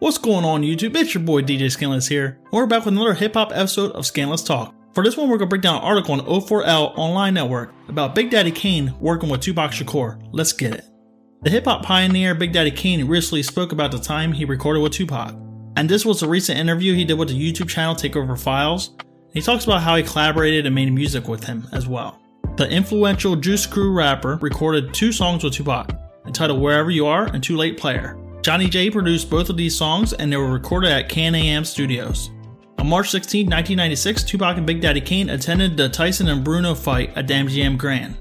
What's going on YouTube? It's your boy DJ Scanless here. We're back with another hip hop episode of Scanless Talk. For this one, we're gonna break down an article on O4L Online Network about Big Daddy Kane working with Tupac Shakur. Let's get it. The hip hop pioneer Big Daddy Kane recently spoke about the time he recorded with Tupac. And this was a recent interview he did with the YouTube channel Takeover Files. He talks about how he collaborated and made music with him as well. The influential Juice Crew rapper recorded two songs with Tupac, entitled Wherever You Are and Too Late Player. Johnny J produced both of these songs and they were recorded at Can-Am Studios. On March 16, 1996, Tupac and Big Daddy Kane attended the Tyson and Bruno fight at MGM Grand.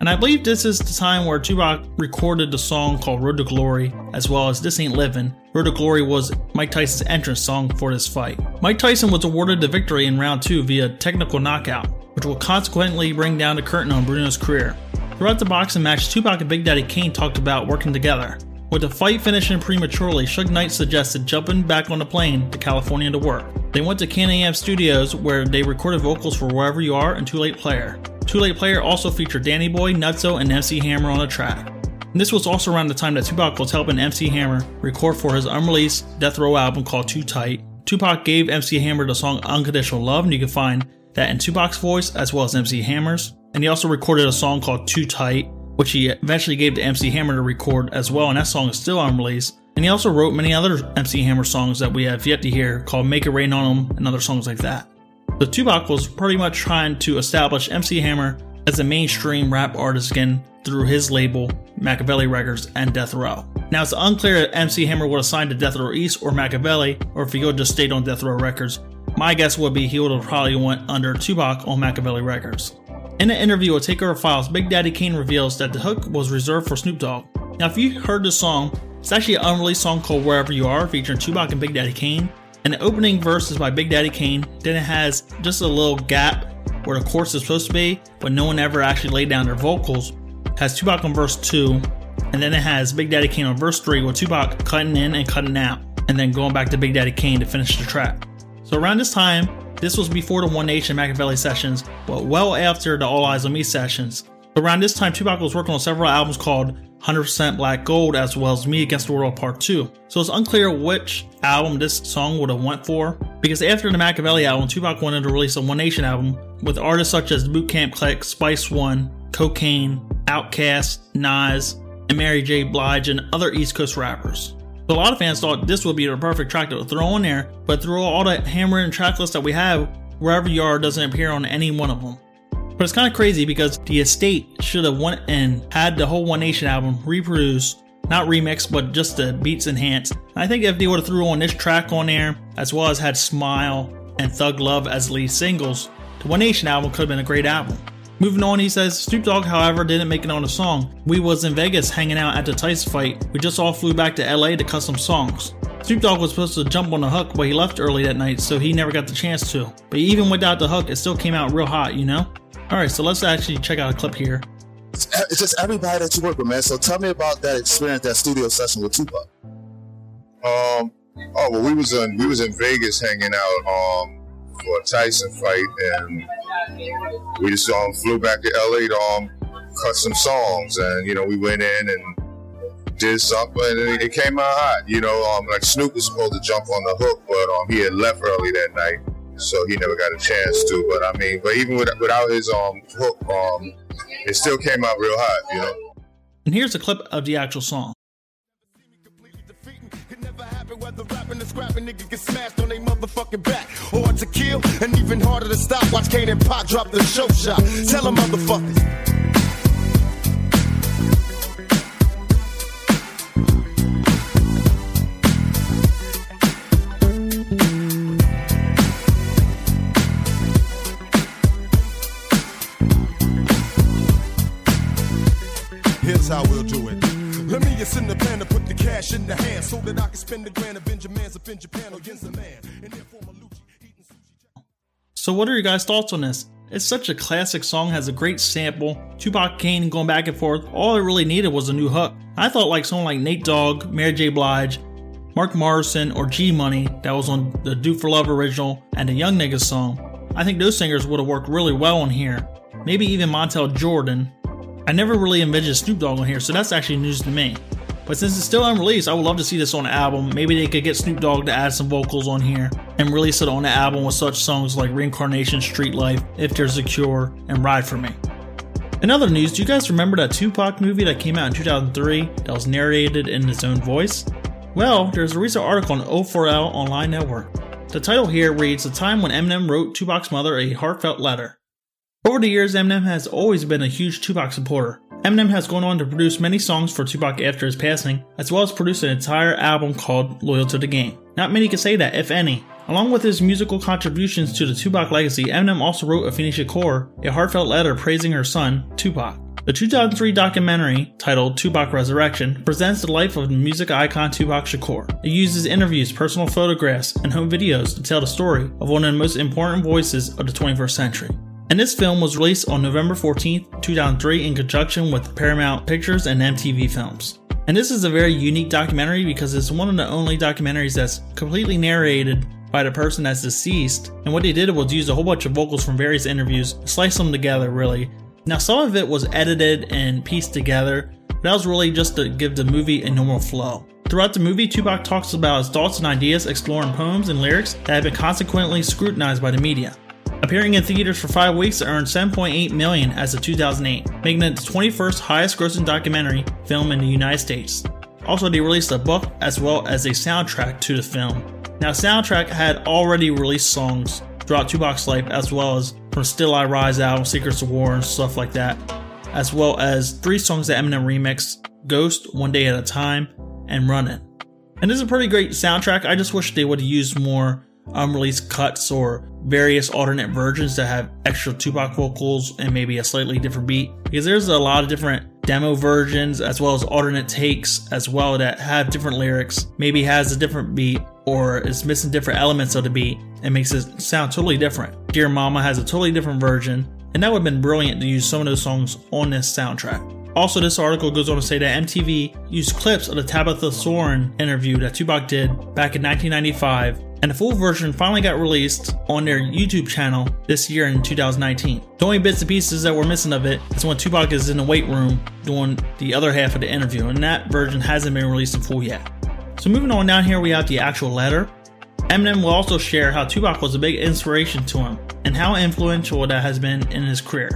And I believe this is the time where Tupac recorded the song called Road to Glory, as well as This Ain't Livin'. Road to Glory was Mike Tyson's entrance song for this fight. Mike Tyson was awarded the victory in round 2 via technical knockout, which will consequently bring down the curtain on Bruno's career. Throughout the boxing match, Tupac and Big Daddy Kane talked about working together, with the fight finishing prematurely, Suge Knight suggested jumping back on the plane to California to work. They went to Can-Am Studios where they recorded vocals for Wherever You Are and Too Late Player. Too Late Player also featured Danny Boy, Nutt-So, and MC Hammer on the track. And this was also around the time that Tupac was helping MC Hammer record for his unreleased Death Row album called Too Tight. Tupac gave MC Hammer the song Unconditional Love, and you can find that in Tupac's voice as well as MC Hammer's. And he also recorded a song called Too Tight, which he eventually gave to MC Hammer to record as well, and that song is still unreleased. And he also wrote many other MC Hammer songs that we have yet to hear, called Make It Rain on Him and other songs like that. The So Tupac was pretty much trying to establish MC Hammer as a mainstream rap artist again through his label, Machiavelli Records and Death Row. Now it's unclear if MC Hammer would have signed to Death Row East or Machiavelli, or if he would just stayed on Death Row Records. My guess would be he would have probably went under Tupac on Machiavelli Records. In an interview with Takeover Files, Big Daddy Kane reveals that the hook was reserved for Snoop Dogg. Now, if you heard the song, it's actually an unreleased song called Wherever You Are, featuring Tupac and Big Daddy Kane. And the opening verse is by Big Daddy Kane. Then it has just a little gap where the chorus is supposed to be, but no one ever actually laid down their vocals. It has Tupac on verse 2, and then it has Big Daddy Kane on verse 3 with Tupac cutting in and cutting out, and then going back to Big Daddy Kane to finish the track. So around this time, this was before the One Nation Machiavelli sessions, but well after the All Eyez on Me sessions. Around this time, Tupac was working on several albums called 100% Black Gold as well as Me Against the World Part 2. So it's unclear which album this song would have went for, because after the Machiavelli album, Tupac wanted to release a One Nation album with artists such as Boot Camp Clik, Spice One, Kokane, Outkast, Nas, and Mary J. Blige, and other East Coast rappers. So a lot of fans thought this would be the perfect track to throw on there, but through all the handwritten track list that we have, Wherever You Are doesn't appear on any one of them. But it's kind of crazy because the estate should have went and had the whole One Nation album reproduced, not remixed, but just the beats enhanced. And I think if they would have threw on this track on there, as well as had Smile and Thug Love as lead singles, the One Nation album could have been a great album. Moving on, he says Snoop Dogg, however, didn't make it on the song. We was in Vegas hanging out at the Tyson fight. We just all flew back to LA to cut some songs. Snoop Dogg was supposed to jump on the hook, but he left early that night, so he never got the chance to. But even without the hook, it still came out real hot, you know? Alright, so let's actually check out a clip here. It's just everybody that you work with, man. So tell me about that experience, that studio session with Tupac. Um, oh well, we was in we was in Vegas hanging out um for a Tyson fight, and we just um, flew back to LA to um, cut some songs, and you know we went in and did something, and it came out hot. You know, um, like Snoop was supposed to jump on the hook, but um, he had left early that night, so he never got a chance to. But I mean, but even with, without his um hook, um, it still came out real hot. You know. And here's a clip of the actual song. Whether rapping or scrapping, nigga get smashed on they motherfucking back. Hard to kill and even harder to stop. Watch Kane and Pac drop the show shot. Tell them motherfuckers. Here's how it. Let me just send the plan to put the cash in the hand so that I can spend the grand man's up in Japan against the man. And a. So what are your guys' thoughts on this? It's such a classic song, has a great sample. Tupac Kane going back and forth. All it really needed was a new hook. I thought like someone like Nate Dogg, Mary J. Blige, Mark Morrison, or G Money that was on the Do for Love original and the Young Niggas song. I think those singers would have worked really well on here. Maybe even Montel Jordan. I never really envisioned Snoop Dogg on here, so that's actually news to me. But since it's still unreleased, I would love to see this on the album. Maybe they could get Snoop Dogg to add some vocals on here and release it on the album with such songs like Reincarnation, Street Life, If There's a Cure, and Ride For Me. In other news, do you guys remember that Tupac movie that came out in 2003 that was narrated in his own voice? Well, there's a recent article on O4L Online Network. The title here reads The time when Eminem wrote Tupac's mother a heartfelt letter. Over the years, Eminem has always been a huge Tupac supporter. Eminem has gone on to produce many songs for Tupac after his passing, as well as produce an entire album called Loyal to the Game. Not many can say that, if any. Along with his musical contributions to the Tupac legacy, Eminem also wrote Afeni Shakur a heartfelt letter praising her son, Tupac. The 2003 documentary, titled Tupac Resurrection, presents the life of the music icon Tupac Shakur. It uses interviews, personal photographs, and home videos to tell the story of one of the most important voices of the 21st century. And this film was released on November 14, 2003, in conjunction with Paramount Pictures and MTV Films. And this is a very unique documentary because it's one of the only documentaries that's completely narrated by the person that's deceased. And what they did was use a whole bunch of vocals from various interviews, slice them together really. Now, some of it was edited and pieced together, but that was really just to give the movie a normal flow. Throughout the movie, Tupac talks about his thoughts and ideas, exploring poems and lyrics that have been consequently scrutinized by the media. Appearing in theaters for five weeks, it earned 7.8 million as of 2008, making it the 21st highest-grossing documentary film in the United States. Also, they released a book as well as a soundtrack to the film. Now, soundtrack had already released songs throughout Tupac's life, as well as from Still I Rise album, Secrets of War, and stuff like that, as well as three songs that Eminem remixed: Ghost, One Day at a Time, and Runnin'. And this is a pretty great soundtrack. I just wish they would have used more Um, unreleased cuts or various alternate versions that have extra Tupac vocals and maybe a slightly different beat. Because there's a lot of different demo versions as well as alternate takes as well that have different lyrics, maybe has a different beat or is missing different elements of the beat and makes it sound totally different. Dear Mama has a totally different version, and that would have been brilliant to use some of those songs on this soundtrack. Also, this article goes on to say that MTV used clips of the Tabitha Soren interview that Tupac did back in 1995 and the full version finally got released on their YouTube channel this year in 2019. The only bits and pieces that were missing of it is when Tupac is in the weight room doing the other half of the interview, and that version hasn't been released in full yet. So moving on down here, we have the actual letter. Eminem will also share how Tupac was a big inspiration to him and how influential that has been in his career.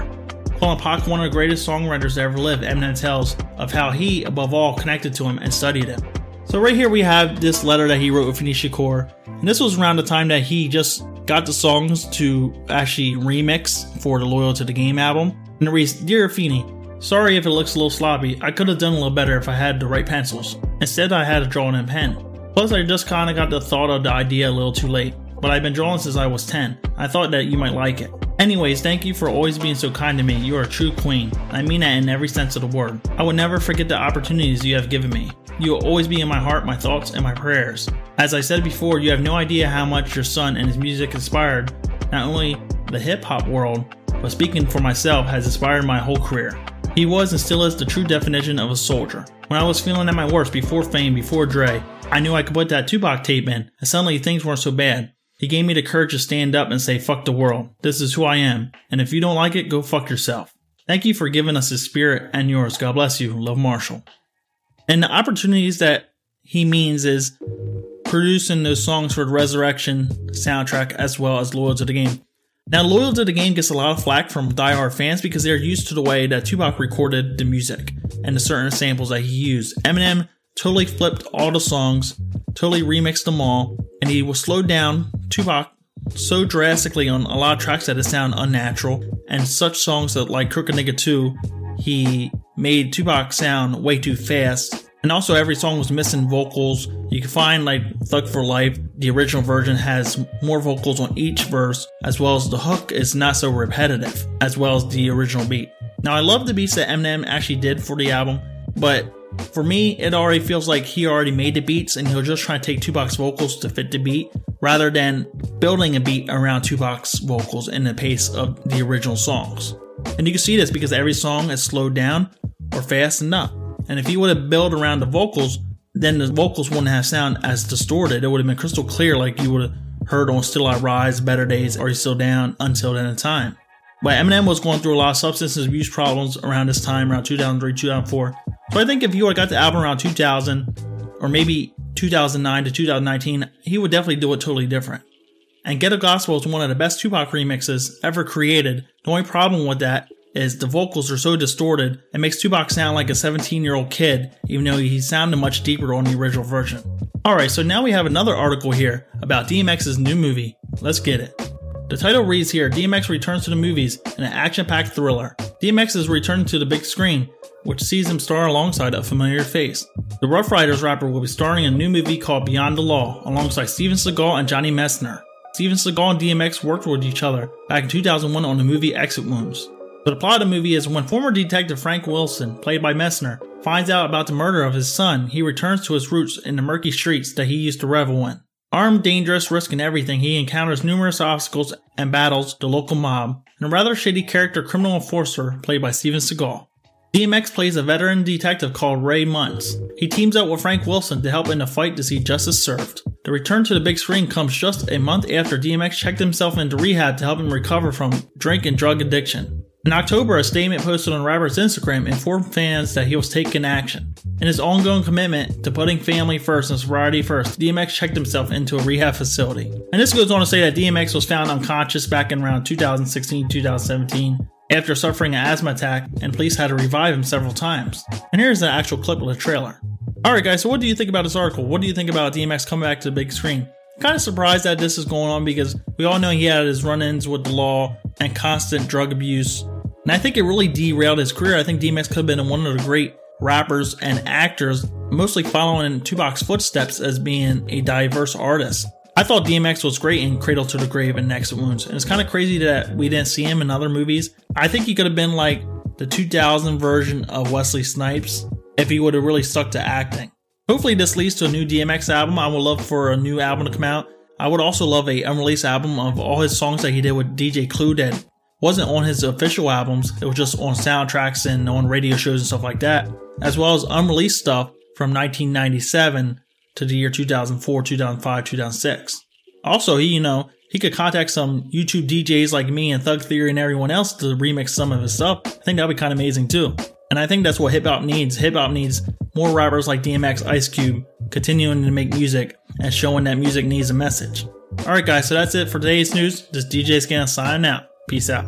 Calling Pac one of the greatest songwriters to ever live, Eminem tells of how he, above all, connected to him and studied him. So right here we have this letter that he wrote with Afeni Shakur, and this was around the time that he just got the songs to actually remix for the Loyal to the Game album. And it reads, Dear Afeni, sorry if it looks a little sloppy. I could have done a little better if I had the right pencils. Instead, I had a drawing pen. Plus, I just kind of got the thought of the idea a little too late. But I've been drawing since I was 10. I thought that you might like it. Anyways, thank you for always being so kind to me. You are a true queen. I mean that in every sense of the word. I will never forget the opportunities you have given me. You will always be in my heart, my thoughts, and my prayers. As I said before, you have no idea how much your son and his music inspired not only the hip hop world, but speaking for myself, has inspired my whole career. He was and still is the true definition of a soldier. When I was feeling at my worst before fame, before Dre, I knew I could put that Tupac tape in, and suddenly things weren't so bad. He gave me the courage to stand up and say, fuck the world. This is who I am. And if you don't like it, go fuck yourself. Thank you for giving us his spirit and yours. God bless you. Love Marshall. And the opportunities that he means is producing those songs for the Resurrection soundtrack as well as Loyal to the Game. Now, Loyal to the Game gets a lot of flack from diehard fans because they're used to the way that Tupac recorded the music and the certain samples that he used. Eminem totally flipped all the songs, totally remixed them all, and he was slowed down Tupac so drastically on a lot of tracks that it sound unnatural. And such songs that like Crooked Nigga 2 he made Tupac sound way too fast. And also, every song was missing vocals. You can find like Thug for Life, the original version has more vocals on each verse, as well as the hook is not so repetitive, as well as the original beat. Now, I love the beats that Eminem actually did for the album, but for me, it already feels like he already made the beats and he'll just try to take Tupac's vocals to fit the beat rather than building a beat around Tupac's vocals in the pace of the original songs. And you can see this because every song is slowed down or fastened up. And if you would have built around the vocals, then the vocals wouldn't have sound as distorted. It would have been crystal clear like you would have heard on Still I Rise, Better Days, Are You Still Down, Until Then in Time. But Eminem was going through a lot of substance abuse problems around this time, around 2003, 2004. So I think if you would have got the album around 2000 or maybe 2009 to 2019, he would definitely do it totally different. And Ghetto Gospel is one of the best Tupac remixes ever created. The only problem with that is the vocals are so distorted, it makes Tupac sound like a 17 year old kid, even though he sounded much deeper on the original version. Alright, so now we have another article here about DMX's new movie. Let's get it. The title reads here DMX returns to the movies in an action packed thriller. DMX is returning to the big screen, which sees him star alongside a familiar face. The Ruff Ryders rapper will be starring in a new movie called Beyond the Law alongside Steven Seagal and Johnny Messner. Steven Seagal and DMX worked with each other back in 2001 on the movie Exit Wounds. The plot of the movie is when former detective Frank Wilson, played by Messner, finds out about the murder of his son, he returns to his roots in the murky streets that he used to revel in. Armed, dangerous, risking everything, he encounters numerous obstacles and battles the local mob, and a rather shady character criminal enforcer played by Steven Seagal. DMX plays a veteran detective called Ray Muntz. He teams up with Frank Wilson to help in a fight to see justice served. The return to the big screen comes just a month after DMX checked himself into rehab to help him recover from drink and drug addiction. In October, a statement posted on rapper's Instagram informed fans that he was taking action. In his ongoing commitment to putting family first and sobriety first, DMX checked himself into a rehab facility. And this goes on to say that DMX was found unconscious back in around 2016 2017 after suffering an asthma attack, and police had to revive him several times. And here's the actual clip of the trailer. Alright, guys, so what do you think about this article? What do you think about DMX coming back to the big screen? Kind of surprised that this is going on because we all know he had his run ins with the law and constant drug abuse and I think it really derailed his career. I think DMX could have been one of the great rappers and actors, mostly following in Tupac's footsteps as being a diverse artist. I thought DMX was great in Cradle to the Grave and Exit Wounds, and it's kind of crazy that we didn't see him in other movies. I think he could have been like the 2000 version of Wesley Snipes if he would have really stuck to acting. Hopefully, this leads to a new DMX album. I would love for a new album to come out. I would also love a unreleased album of all his songs that he did with DJ Clue that wasn't on his official albums, it was just on soundtracks and on radio shows and stuff like that, as well as unreleased stuff from 1997 to the year 2004, 2005, 2006. Also, he, you know, he could contact some YouTube DJs like me and Thug Theory and everyone else to remix some of his stuff. I think that'd be kind of amazing too. And I think that's what hip hop needs. Hip hop needs more rappers like DMX, Ice Cube, continuing to make music and showing that music needs a message. Alright, guys, so that's it for today's news. This DJ Scan signing out. Peace out.